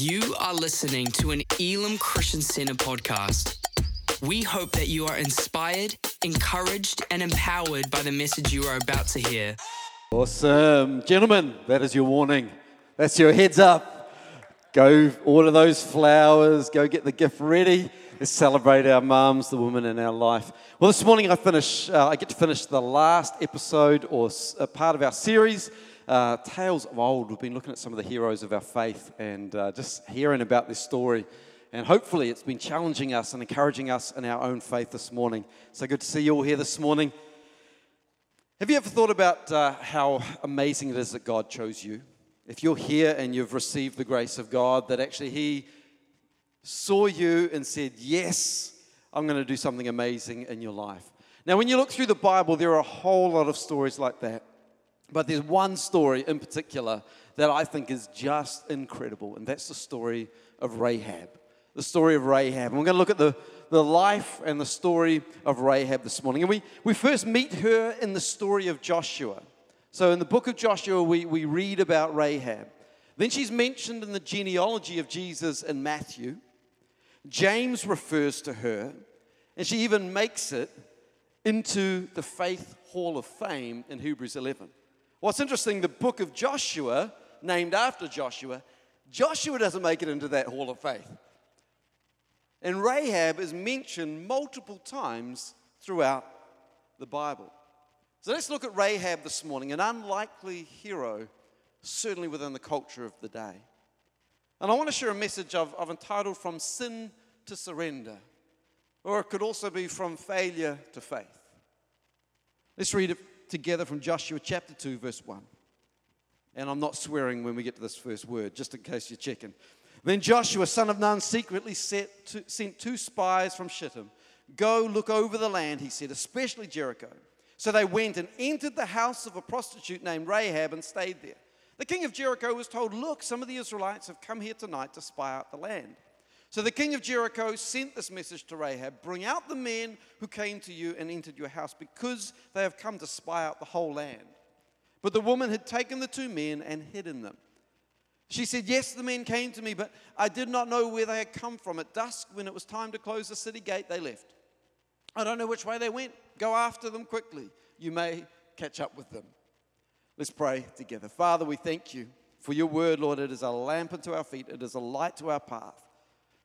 You are listening to an Elim Christian Center podcast. We hope that you are inspired, encouraged, and empowered by the message you are about to hear. Awesome. Gentlemen, that is your warning. That's your heads up. Go order those flowers, go get the gift ready. Let's celebrate our moms, the women in our life. Well, this morning I finish, uh, I get to finish the last episode or a part of our series uh, Tales of Old. We've been looking at some of the heroes of our faith and uh, just hearing about this story. And hopefully, it's been challenging us and encouraging us in our own faith this morning. So good to see you all here this morning. Have you ever thought about uh, how amazing it is that God chose you? If you're here and you've received the grace of God, that actually He saw you and said, Yes, I'm going to do something amazing in your life. Now, when you look through the Bible, there are a whole lot of stories like that. But there's one story in particular that I think is just incredible, and that's the story of Rahab. The story of Rahab. And we're going to look at the, the life and the story of Rahab this morning. And we, we first meet her in the story of Joshua. So in the book of Joshua, we, we read about Rahab. Then she's mentioned in the genealogy of Jesus in Matthew. James refers to her, and she even makes it into the Faith Hall of Fame in Hebrews 11. What's interesting, the book of Joshua, named after Joshua, Joshua doesn't make it into that hall of faith. And Rahab is mentioned multiple times throughout the Bible. So let's look at Rahab this morning, an unlikely hero, certainly within the culture of the day. And I want to share a message I've, I've entitled From Sin to Surrender, or it could also be From Failure to Faith. Let's read it together from Joshua chapter 2, verse 1. And I'm not swearing when we get to this first word, just in case you're checking. Then Joshua, son of Nun, secretly to, sent two spies from Shittim. Go look over the land, he said, especially Jericho. So they went and entered the house of a prostitute named Rahab and stayed there. The king of Jericho was told, Look, some of the Israelites have come here tonight to spy out the land. So the king of Jericho sent this message to Rahab Bring out the men who came to you and entered your house, because they have come to spy out the whole land. But the woman had taken the two men and hidden them. She said, Yes, the men came to me, but I did not know where they had come from. At dusk, when it was time to close the city gate, they left. I don't know which way they went. Go after them quickly. You may catch up with them. Let's pray together. Father, we thank you for your word, Lord. It is a lamp unto our feet, it is a light to our path.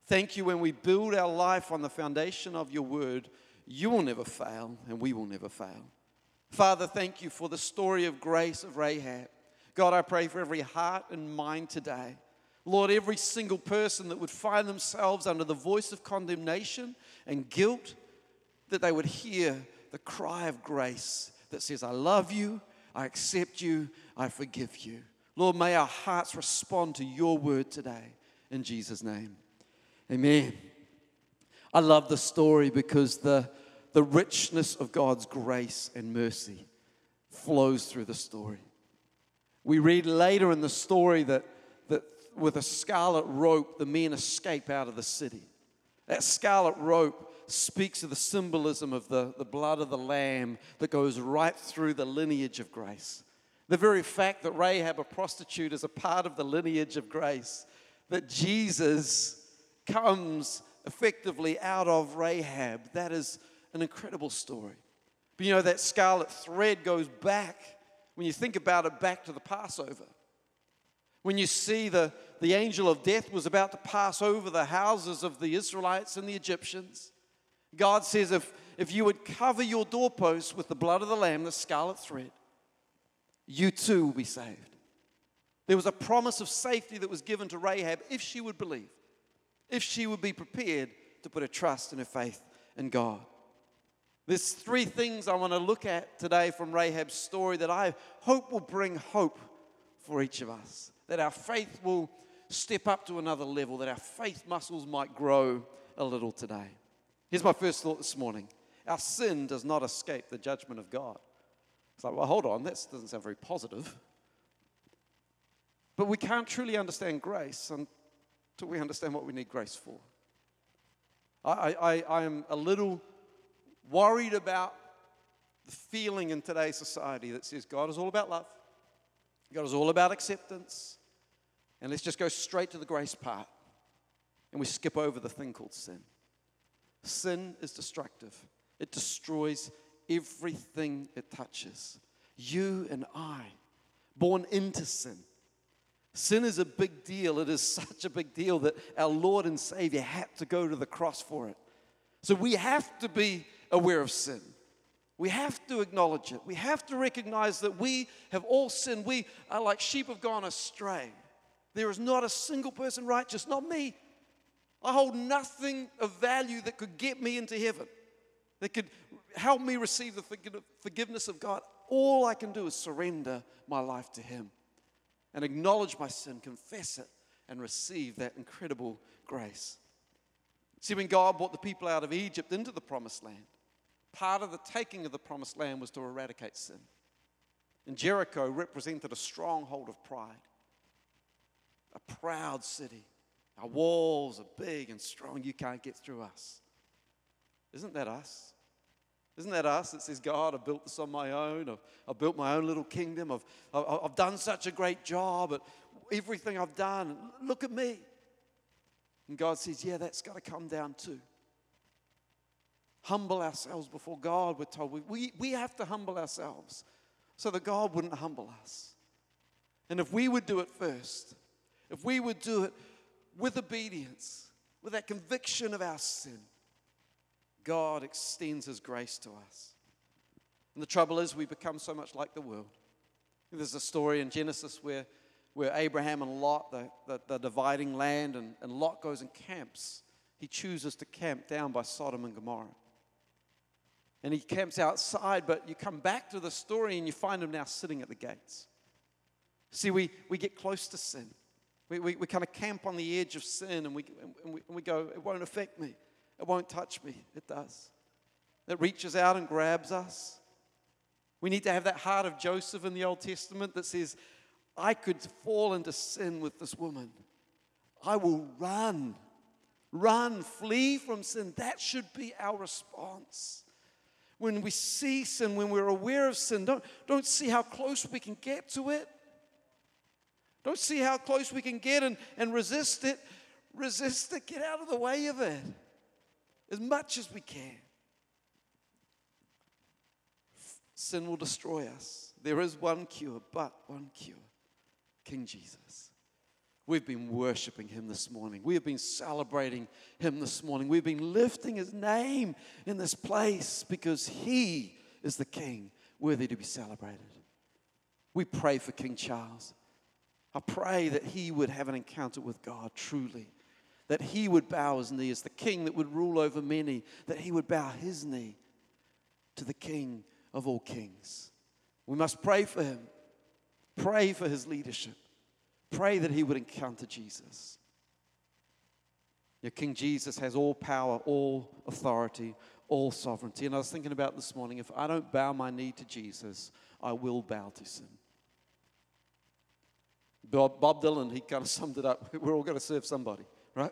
Thank you when we build our life on the foundation of your word, you will never fail and we will never fail. Father, thank you for the story of grace of Rahab. God, I pray for every heart and mind today. Lord, every single person that would find themselves under the voice of condemnation and guilt, that they would hear the cry of grace that says, I love you, I accept you, I forgive you. Lord, may our hearts respond to your word today. In Jesus' name. Amen. I love the story because the, the richness of God's grace and mercy flows through the story. We read later in the story that, that with a scarlet rope, the men escape out of the city. That scarlet rope speaks of the symbolism of the, the blood of the Lamb that goes right through the lineage of grace. The very fact that Rahab, a prostitute, is a part of the lineage of grace, that Jesus comes effectively out of Rahab. That is an incredible story. But you know, that scarlet thread goes back, when you think about it, back to the Passover. When you see the, the angel of death was about to pass over the houses of the Israelites and the Egyptians, God says, if, if you would cover your doorposts with the blood of the Lamb, the scarlet thread, you too will be saved. There was a promise of safety that was given to Rahab if she would believe if she would be prepared to put her trust and her faith in God. There's three things I want to look at today from Rahab's story that I hope will bring hope for each of us, that our faith will step up to another level, that our faith muscles might grow a little today. Here's my first thought this morning our sin does not escape the judgment of God. It's like, well, hold on, that doesn't sound very positive. But we can't truly understand grace till we understand what we need grace for. I, I, I am a little worried about the feeling in today's society that says God is all about love, God is all about acceptance, And let's just go straight to the grace part. And we skip over the thing called sin. Sin is destructive, it destroys everything it touches. You and I, born into sin. Sin is a big deal. It is such a big deal that our Lord and Savior had to go to the cross for it. So we have to be aware of sin. We have to acknowledge it. We have to recognize that we have all sinned. We are like sheep have gone astray. There is not a single person righteous, not me. I hold nothing of value that could get me into heaven, that could help me receive the forgiveness of God. All I can do is surrender my life to Him and acknowledge my sin, confess it, and receive that incredible grace. See, when God brought the people out of Egypt into the promised land, part of the taking of the promised land was to eradicate sin. And Jericho represented a stronghold of pride, a proud city. Our walls are big and strong, you can't get through us. Isn't that us? Isn't that us that says, God, I've built this on my own. I've, I've built my own little kingdom. I've, I've, I've done such a great job at everything I've done. Look at me. And God says, Yeah, that's got to come down too. Humble ourselves before God, we're told. We, we, we have to humble ourselves so that God wouldn't humble us. And if we would do it first, if we would do it with obedience, with that conviction of our sin, God extends His grace to us. And the trouble is, we become so much like the world. There's a story in Genesis where, where Abraham and Lot, the, the, the dividing land, and, and Lot goes and camps. He chooses to camp down by Sodom and Gomorrah. And he camps outside, but you come back to the story and you find him now sitting at the gates. See, we, we get close to sin. We, we, we kind of camp on the edge of sin and we, and, we, and we go, it won't affect me. It won't touch me. It does. It reaches out and grabs us. We need to have that heart of Joseph in the Old Testament that says, I could fall into sin with this woman. I will run. Run, flee from sin. That should be our response. When we see sin, when we're aware of sin, don't, don't see how close we can get to it. Don't see how close we can get and, and resist it. Resist it. Get out of the way of it as much as we can. Sin will destroy us. There is one cure, but one cure King Jesus. We've been worshiping him this morning. We have been celebrating him this morning. We've been lifting his name in this place because he is the king worthy to be celebrated. We pray for King Charles. I pray that he would have an encounter with God truly that he would bow his knee as the king that would rule over many, that he would bow his knee to the king of all kings. We must pray for him, pray for his leadership, pray that he would encounter Jesus. Your King Jesus has all power, all authority, all sovereignty. And I was thinking about this morning if I don't bow my knee to Jesus, I will bow to sin. Bob, Dylan, he kind of summed it up. We're all going to serve somebody right?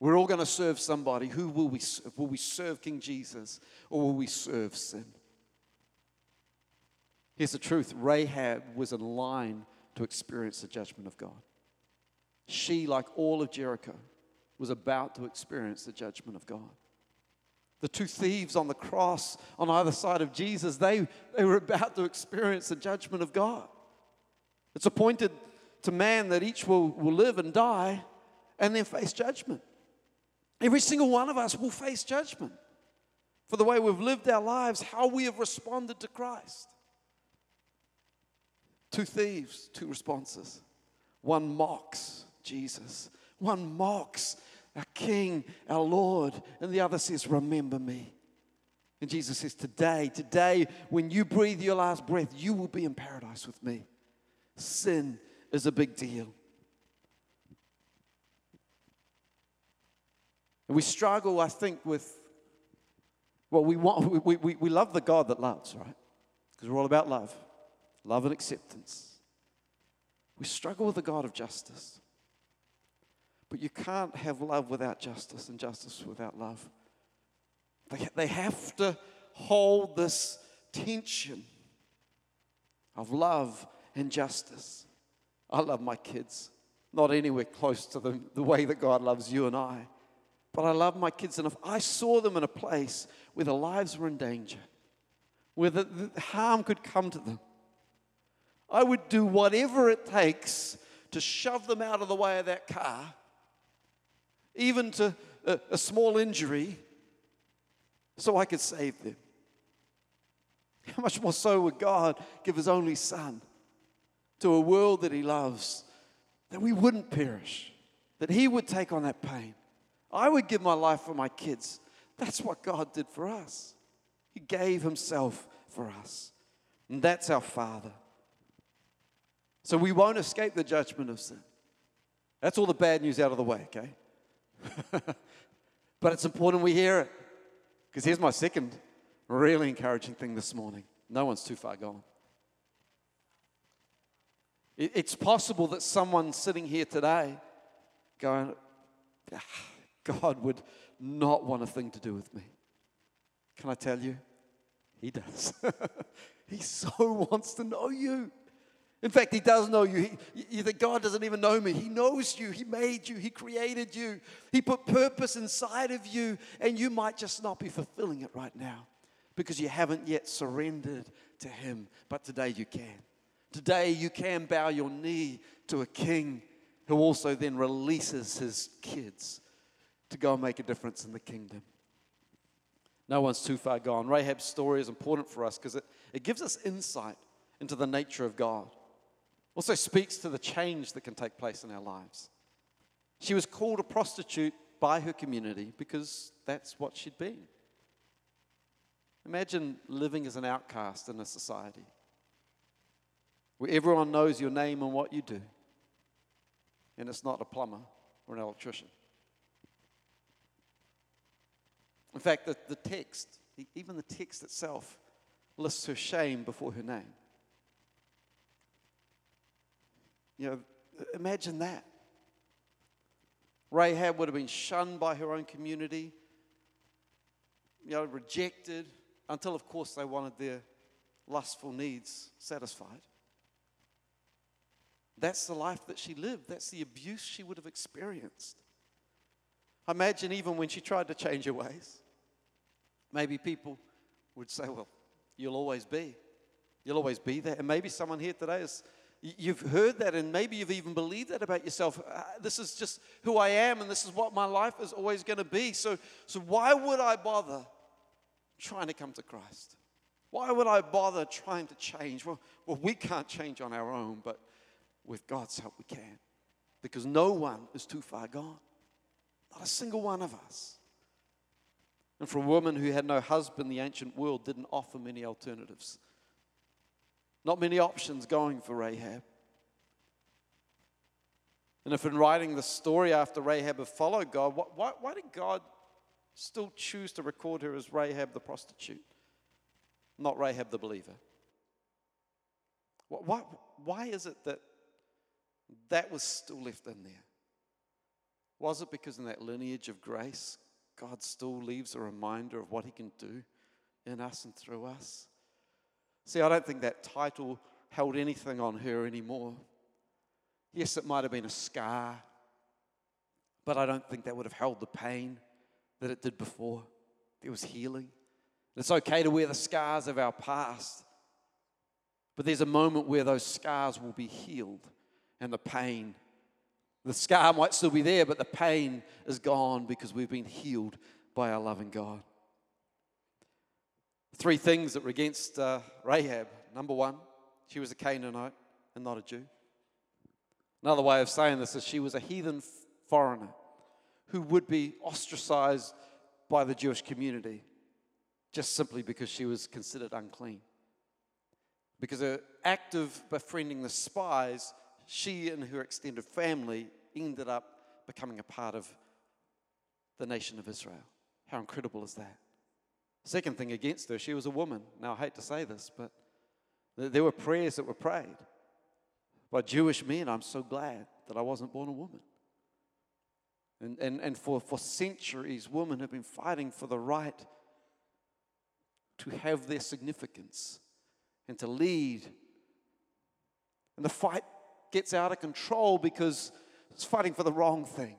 We're all going to serve somebody. Who will we serve? Will we serve King Jesus or will we serve sin? Here's the truth Rahab was in line to experience the judgment of God. She, like all of Jericho, was about to experience the judgment of God. The two thieves on the cross on either side of Jesus, they, they were about to experience the judgment of God. It's appointed to man that each will, will live and die, and then face judgment. Every single one of us will face judgment for the way we've lived our lives, how we have responded to Christ. Two thieves, two responses. One mocks Jesus, one mocks our King, our Lord, and the other says, Remember me. And Jesus says, Today, today, when you breathe your last breath, you will be in paradise with me. Sin is a big deal. And we struggle, I think, with, well, we, want, we, we, we love the God that loves, right? Because we're all about love, love and acceptance. We struggle with the God of justice. But you can't have love without justice and justice without love. They, they have to hold this tension of love and justice. I love my kids. not anywhere close to the, the way that God loves you and I. But I love my kids enough. I saw them in a place where their lives were in danger, where the, the harm could come to them. I would do whatever it takes to shove them out of the way of that car, even to a, a small injury, so I could save them. How much more so would God give His only Son to a world that He loves, that we wouldn't perish, that He would take on that pain? I would give my life for my kids. That's what God did for us. He gave Himself for us. And that's our Father. So we won't escape the judgment of sin. That's all the bad news out of the way, okay? but it's important we hear it. Because here's my second really encouraging thing this morning no one's too far gone. It's possible that someone sitting here today going, ah, God would not want a thing to do with me. Can I tell you? He does. he so wants to know you. In fact, He does know you. He, you think God doesn't even know me. He knows you. He made you. He created you. He put purpose inside of you, and you might just not be fulfilling it right now because you haven't yet surrendered to Him. But today you can. Today you can bow your knee to a king who also then releases his kids to go and make a difference in the kingdom. No one's too far gone. Rahab's story is important for us because it, it gives us insight into the nature of God also speaks to the change that can take place in our lives. She was called a prostitute by her community because that's what she'd been. Imagine living as an outcast in a society where everyone knows your name and what you do, and it's not a plumber or an electrician. In fact, the, the text, even the text itself, lists her shame before her name. You know, imagine that. Rahab would have been shunned by her own community, you know, rejected, until, of course, they wanted their lustful needs satisfied. That's the life that she lived. That's the abuse she would have experienced. Imagine even when she tried to change her ways, maybe people would say, Well, you'll always be. You'll always be there. And maybe someone here today is You've heard that, and maybe you've even believed that about yourself. Uh, this is just who I am, and this is what my life is always going to be. So, so why would I bother trying to come to Christ? Why would I bother trying to change? Well, well, we can't change on our own, but with God's help, we can. Because no one is too far gone. Not a single one of us. And for a woman who had no husband, the ancient world didn't offer many alternatives. Not many options going for Rahab. And if in writing the story after Rahab had followed God, why, why did God still choose to record her as Rahab the prostitute, not Rahab the believer? Why, why is it that that was still left in there? Was it because in that lineage of grace, God still leaves a reminder of what He can do in us and through us? See, I don't think that title held anything on her anymore. Yes, it might have been a scar, but I don't think that would have held the pain that it did before. There was healing. It's okay to wear the scars of our past, but there's a moment where those scars will be healed and the pain. The scar might still be there, but the pain is gone because we've been healed by our loving God. Three things that were against uh, Rahab. Number one, she was a Canaanite and not a Jew. Another way of saying this is she was a heathen foreigner who would be ostracized by the Jewish community just simply because she was considered unclean. Because her act of befriending the spies, she and her extended family ended up becoming a part of the nation of Israel. How incredible is that? Second thing against her, she was a woman. Now, I hate to say this, but there were prayers that were prayed by Jewish men. I'm so glad that I wasn't born a woman. And, and, and for, for centuries, women have been fighting for the right to have their significance and to lead. And the fight gets out of control because it's fighting for the wrong thing.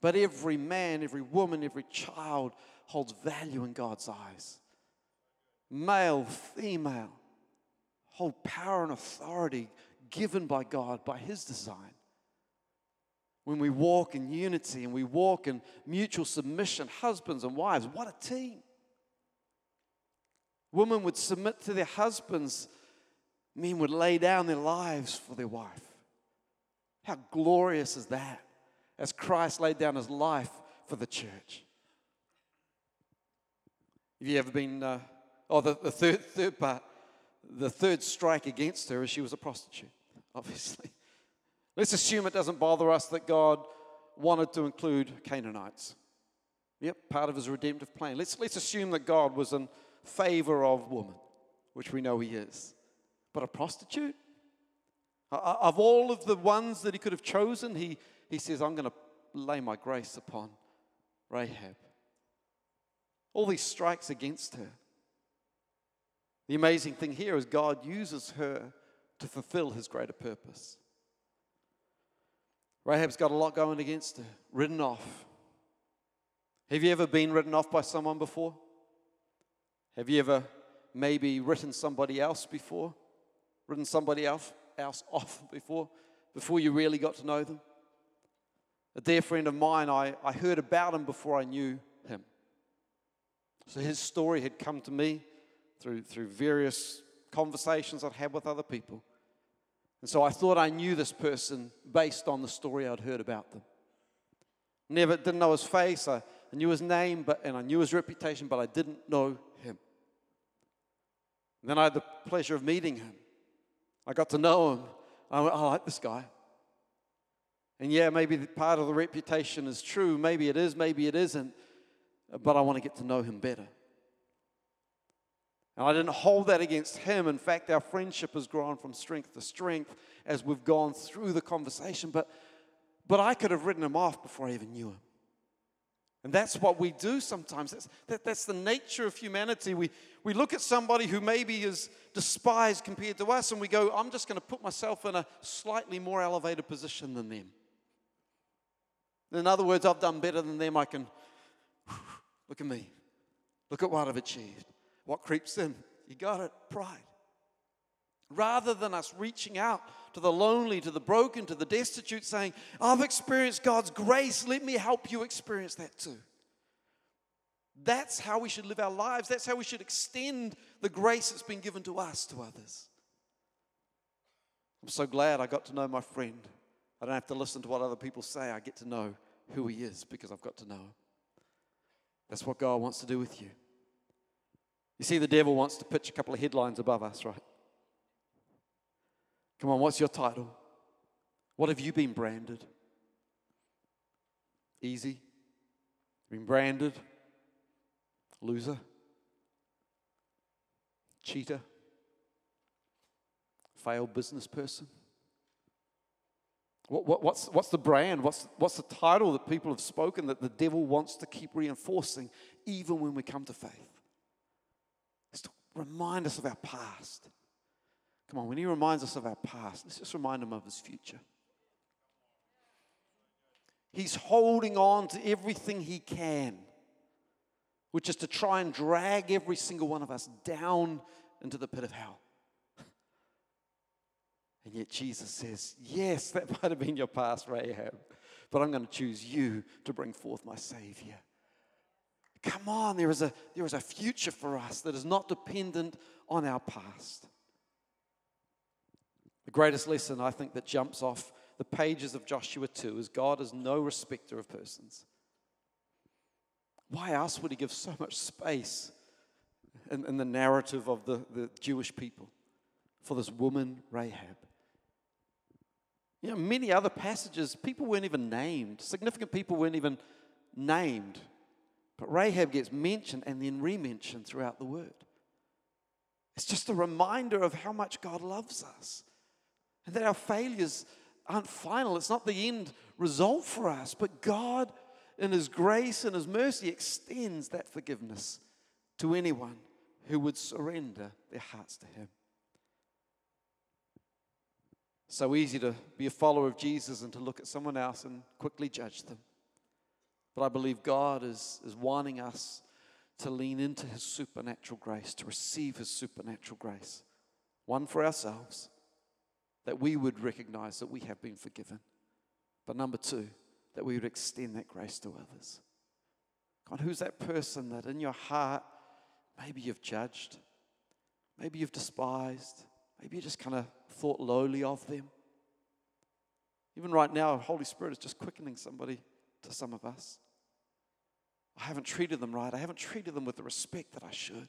But every man, every woman, every child holds value in God's eyes. Male, female, hold power and authority given by God, by His design. When we walk in unity and we walk in mutual submission, husbands and wives, what a team. Women would submit to their husbands, men would lay down their lives for their wife. How glorious is that? As Christ laid down his life for the church. Have you ever been, uh, oh, the, the third, third part, the third strike against her is she was a prostitute, obviously. Let's assume it doesn't bother us that God wanted to include Canaanites. Yep, part of his redemptive plan. Let's, let's assume that God was in favor of woman, which we know he is. But a prostitute? Of all of the ones that he could have chosen, he, he says, I'm going to lay my grace upon Rahab. All these strikes against her. The amazing thing here is God uses her to fulfill his greater purpose. Rahab's got a lot going against her, written off. Have you ever been written off by someone before? Have you ever maybe written somebody else before? Written somebody else, else off before? Before you really got to know them? A dear friend of mine, I, I heard about him before I knew him. So his story had come to me through, through various conversations I'd had with other people. And so I thought I knew this person based on the story I'd heard about them. Never didn't know his face, I, I knew his name, but, and I knew his reputation, but I didn't know him. And then I had the pleasure of meeting him. I got to know him. I, went, oh, I like this guy. And yeah, maybe part of the reputation is true. Maybe it is, maybe it isn't. But I want to get to know him better. And I didn't hold that against him. In fact, our friendship has grown from strength to strength as we've gone through the conversation. But, but I could have written him off before I even knew him. And that's what we do sometimes. That's, that, that's the nature of humanity. We, we look at somebody who maybe is despised compared to us and we go, I'm just going to put myself in a slightly more elevated position than them. In other words, I've done better than them. I can, look at me. Look at what I've achieved. What creeps in? You got it, pride. Rather than us reaching out to the lonely, to the broken, to the destitute, saying, I've experienced God's grace, let me help you experience that too. That's how we should live our lives. That's how we should extend the grace that's been given to us to others. I'm so glad I got to know my friend. I don't have to listen to what other people say. I get to know who he is because I've got to know him. That's what God wants to do with you. You see, the devil wants to pitch a couple of headlines above us, right? Come on, what's your title? What have you been branded? Easy? Been branded? Loser? Cheater? Failed business person? What, what, what's, what's the brand? What's, what's the title that people have spoken that the devil wants to keep reinforcing even when we come to faith? To remind us of our past. Come on, when he reminds us of our past, let's just remind him of his future. He's holding on to everything he can, which is to try and drag every single one of us down into the pit of hell. And yet Jesus says, Yes, that might have been your past, Rahab, but I'm going to choose you to bring forth my Savior. Come on, there is, a, there is a future for us that is not dependent on our past. The greatest lesson I think that jumps off the pages of Joshua 2 is God is no respecter of persons. Why else would he give so much space in, in the narrative of the, the Jewish people for this woman, Rahab? You know, many other passages, people weren't even named. Significant people weren't even named. But Rahab gets mentioned and then re-mentioned throughout the word. It's just a reminder of how much God loves us and that our failures aren't final. It's not the end result for us, but God, in His grace and His mercy, extends that forgiveness to anyone who would surrender their hearts to Him. So easy to be a follower of Jesus and to look at someone else and quickly judge them. But I believe God is, is wanting us to lean into His supernatural grace, to receive His supernatural grace. One for ourselves, that we would recognize that we have been forgiven. But number two, that we would extend that grace to others. God, who's that person that in your heart maybe you've judged, maybe you've despised, maybe you just kind of thought lowly of them? Even right now, Holy Spirit is just quickening somebody to some of us. I haven't treated them right. I haven't treated them with the respect that I should.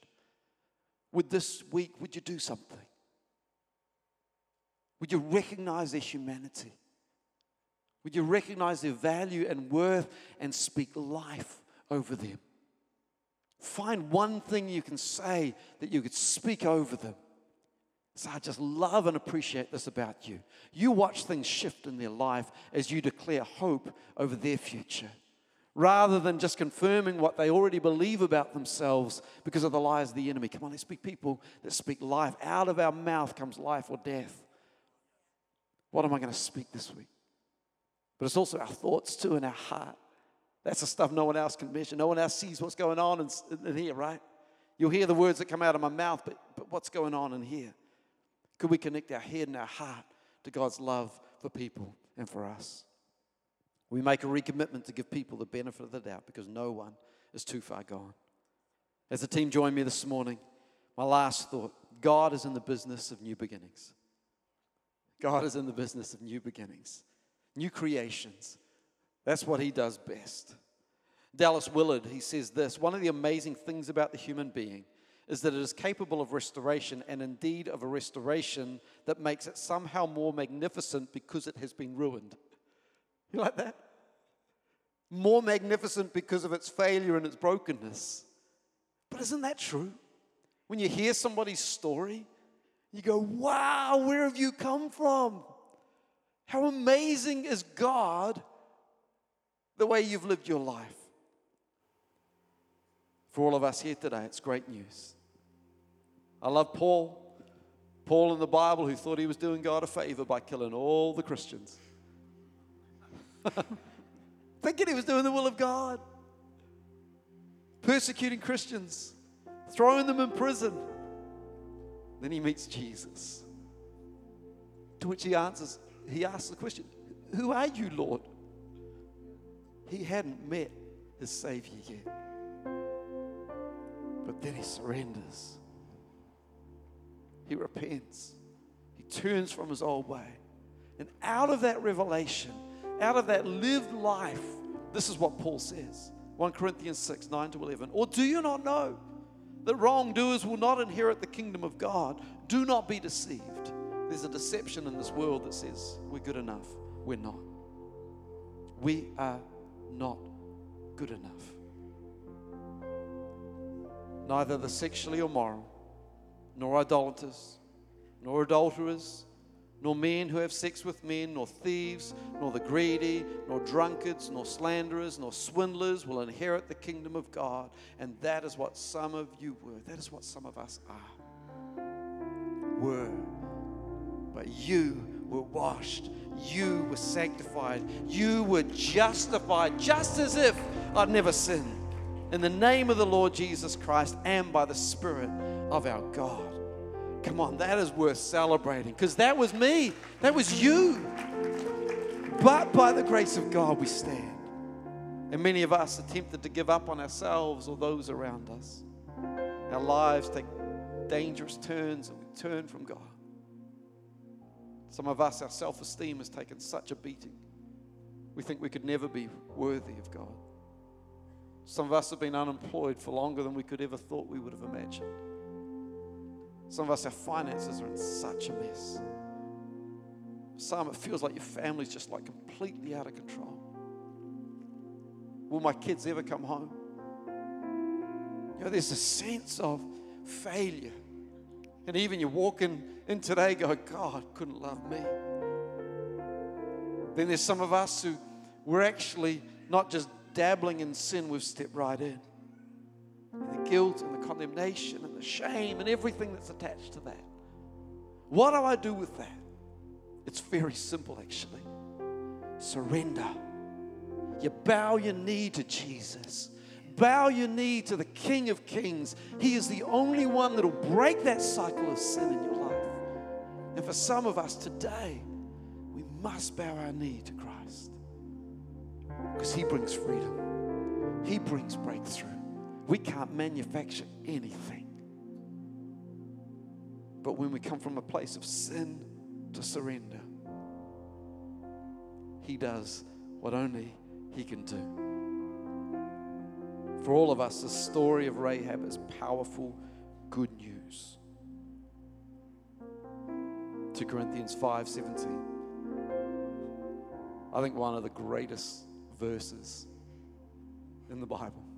Would this week, would you do something? Would you recognize their humanity? Would you recognize their value and worth and speak life over them? Find one thing you can say that you could speak over them. So I just love and appreciate this about you. You watch things shift in their life as you declare hope over their future. Rather than just confirming what they already believe about themselves because of the lies of the enemy. Come on, let's be people that speak life. Out of our mouth comes life or death. What am I going to speak this week? But it's also our thoughts too and our heart. That's the stuff no one else can measure. No one else sees what's going on in, in here, right? You'll hear the words that come out of my mouth, but, but what's going on in here? Could we connect our head and our heart to God's love for people and for us? We make a recommitment to give people the benefit of the doubt because no one is too far gone. As the team joined me this morning, my last thought God is in the business of new beginnings. God is in the business of new beginnings, new creations. That's what He does best. Dallas Willard, he says this one of the amazing things about the human being is that it is capable of restoration and indeed of a restoration that makes it somehow more magnificent because it has been ruined. You like that? More magnificent because of its failure and its brokenness. But isn't that true? When you hear somebody's story, you go, wow, where have you come from? How amazing is God the way you've lived your life? For all of us here today, it's great news. I love Paul. Paul in the Bible, who thought he was doing God a favor by killing all the Christians. Thinking he was doing the will of God, persecuting Christians, throwing them in prison. Then he meets Jesus. To which he answers, he asks the question, Who are you, Lord? He hadn't met his Savior yet. But then he surrenders. He repents. He turns from his old way. And out of that revelation, out of that lived life, this is what Paul says 1 Corinthians 6 9 to 11. Or do you not know that wrongdoers will not inherit the kingdom of God? Do not be deceived. There's a deception in this world that says we're good enough. We're not. We are not good enough. Neither the sexually immoral, nor idolaters, nor adulterers nor men who have sex with men, nor thieves, nor the greedy, nor drunkards, nor slanderers, nor swindlers will inherit the kingdom of God. And that is what some of you were. That is what some of us are. Were. But you were washed. You were sanctified. You were justified, just as if I'd never sinned. In the name of the Lord Jesus Christ and by the Spirit of our God. Come on, that is worth celebrating because that was me. That was you. But by the grace of God, we stand. And many of us are tempted to give up on ourselves or those around us. Our lives take dangerous turns and we turn from God. Some of us, our self esteem has taken such a beating. We think we could never be worthy of God. Some of us have been unemployed for longer than we could ever thought we would have imagined. Some of us, our finances are in such a mess. Some, it feels like your family's just like completely out of control. Will my kids ever come home? You know, there's a sense of failure. And even you're walking in today, go, God couldn't love me. Then there's some of us who we're actually not just dabbling in sin, we've stepped right in. Guilt and the condemnation and the shame and everything that's attached to that. What do I do with that? It's very simple, actually. Surrender. You bow your knee to Jesus. Bow your knee to the King of Kings. He is the only one that'll break that cycle of sin in your life. And for some of us today, we must bow our knee to Christ because He brings freedom, He brings breakthrough. We can't manufacture anything. But when we come from a place of sin to surrender, He does what only He can do. For all of us, the story of Rahab is powerful, good news. 2 Corinthians 5 17. I think one of the greatest verses in the Bible.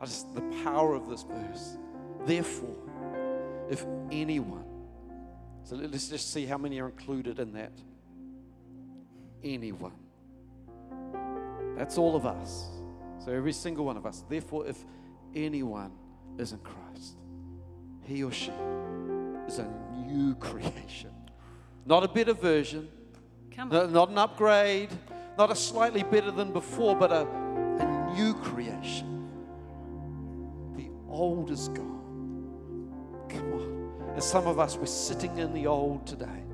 I just, the power of this verse. Therefore, if anyone, so let's just see how many are included in that. Anyone. That's all of us. So every single one of us. Therefore, if anyone is in Christ, he or she is a new creation. Not a better version, Come not an upgrade, not a slightly better than before, but a, a new creation. Old is gone. Come on. And some of us, we're sitting in the old today.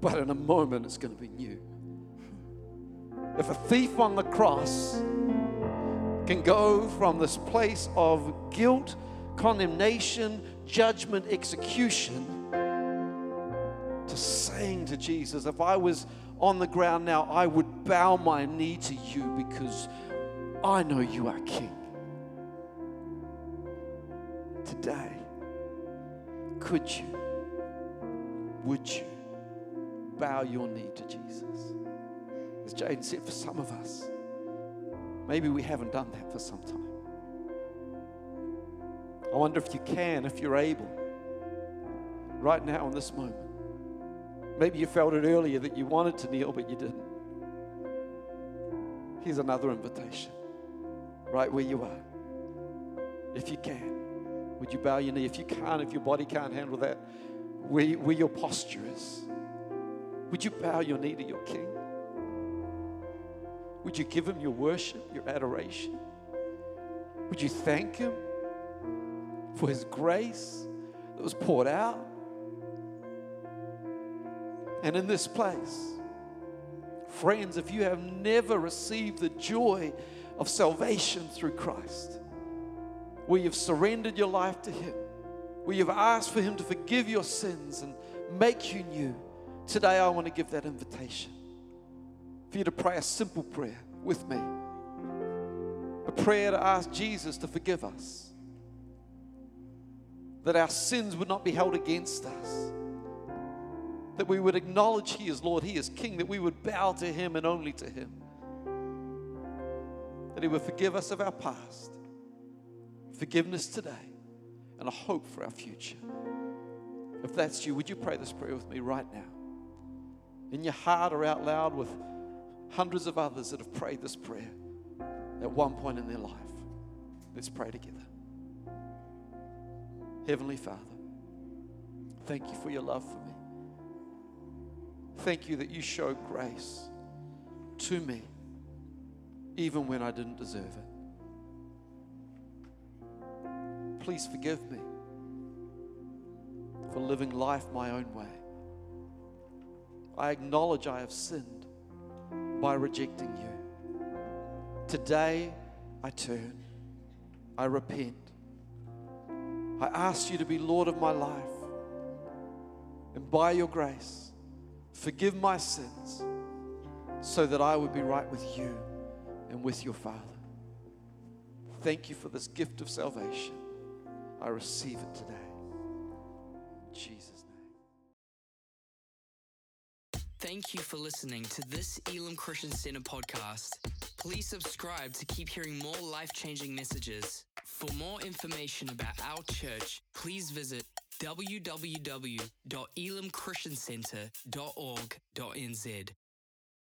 But in a moment, it's going to be new. If a thief on the cross can go from this place of guilt, condemnation, judgment, execution, to saying to Jesus, if I was on the ground now, I would bow my knee to you because I know you are King. Today, could you, would you bow your knee to Jesus? As Jane said, for some of us, maybe we haven't done that for some time. I wonder if you can, if you're able, right now in this moment. Maybe you felt it earlier that you wanted to kneel, but you didn't. Here's another invitation, right where you are. If you can, would you bow your knee? If you can't, if your body can't handle that, where, where your posture is, would you bow your knee to your King? Would you give him your worship, your adoration? Would you thank him for his grace that was poured out? And in this place, friends, if you have never received the joy of salvation through Christ, where you've surrendered your life to Him, where you've asked for Him to forgive your sins and make you new, today I want to give that invitation for you to pray a simple prayer with me. A prayer to ask Jesus to forgive us, that our sins would not be held against us that we would acknowledge He is Lord, He is King, that we would bow to Him and only to Him. That He would forgive us of our past, forgiveness today, and a hope for our future. If that's you, would you pray this prayer with me right now? In your heart or out loud with hundreds of others that have prayed this prayer at one point in their life. Let's pray together. Heavenly Father, thank you for your love for me. Thank you that you showed grace to me even when I didn't deserve it. Please forgive me for living life my own way. I acknowledge I have sinned by rejecting you. Today I turn, I repent. I ask you to be Lord of my life. And by your grace, forgive my sins so that I would be right with you and with your Father. Thank you for this gift of salvation. I receive it today. In Jesus' name. Thank you for listening to this Elim Christian Center podcast. Please subscribe to keep hearing more life changing messages. For more information about our church, please visit www.elamchristiancenter.org.nz.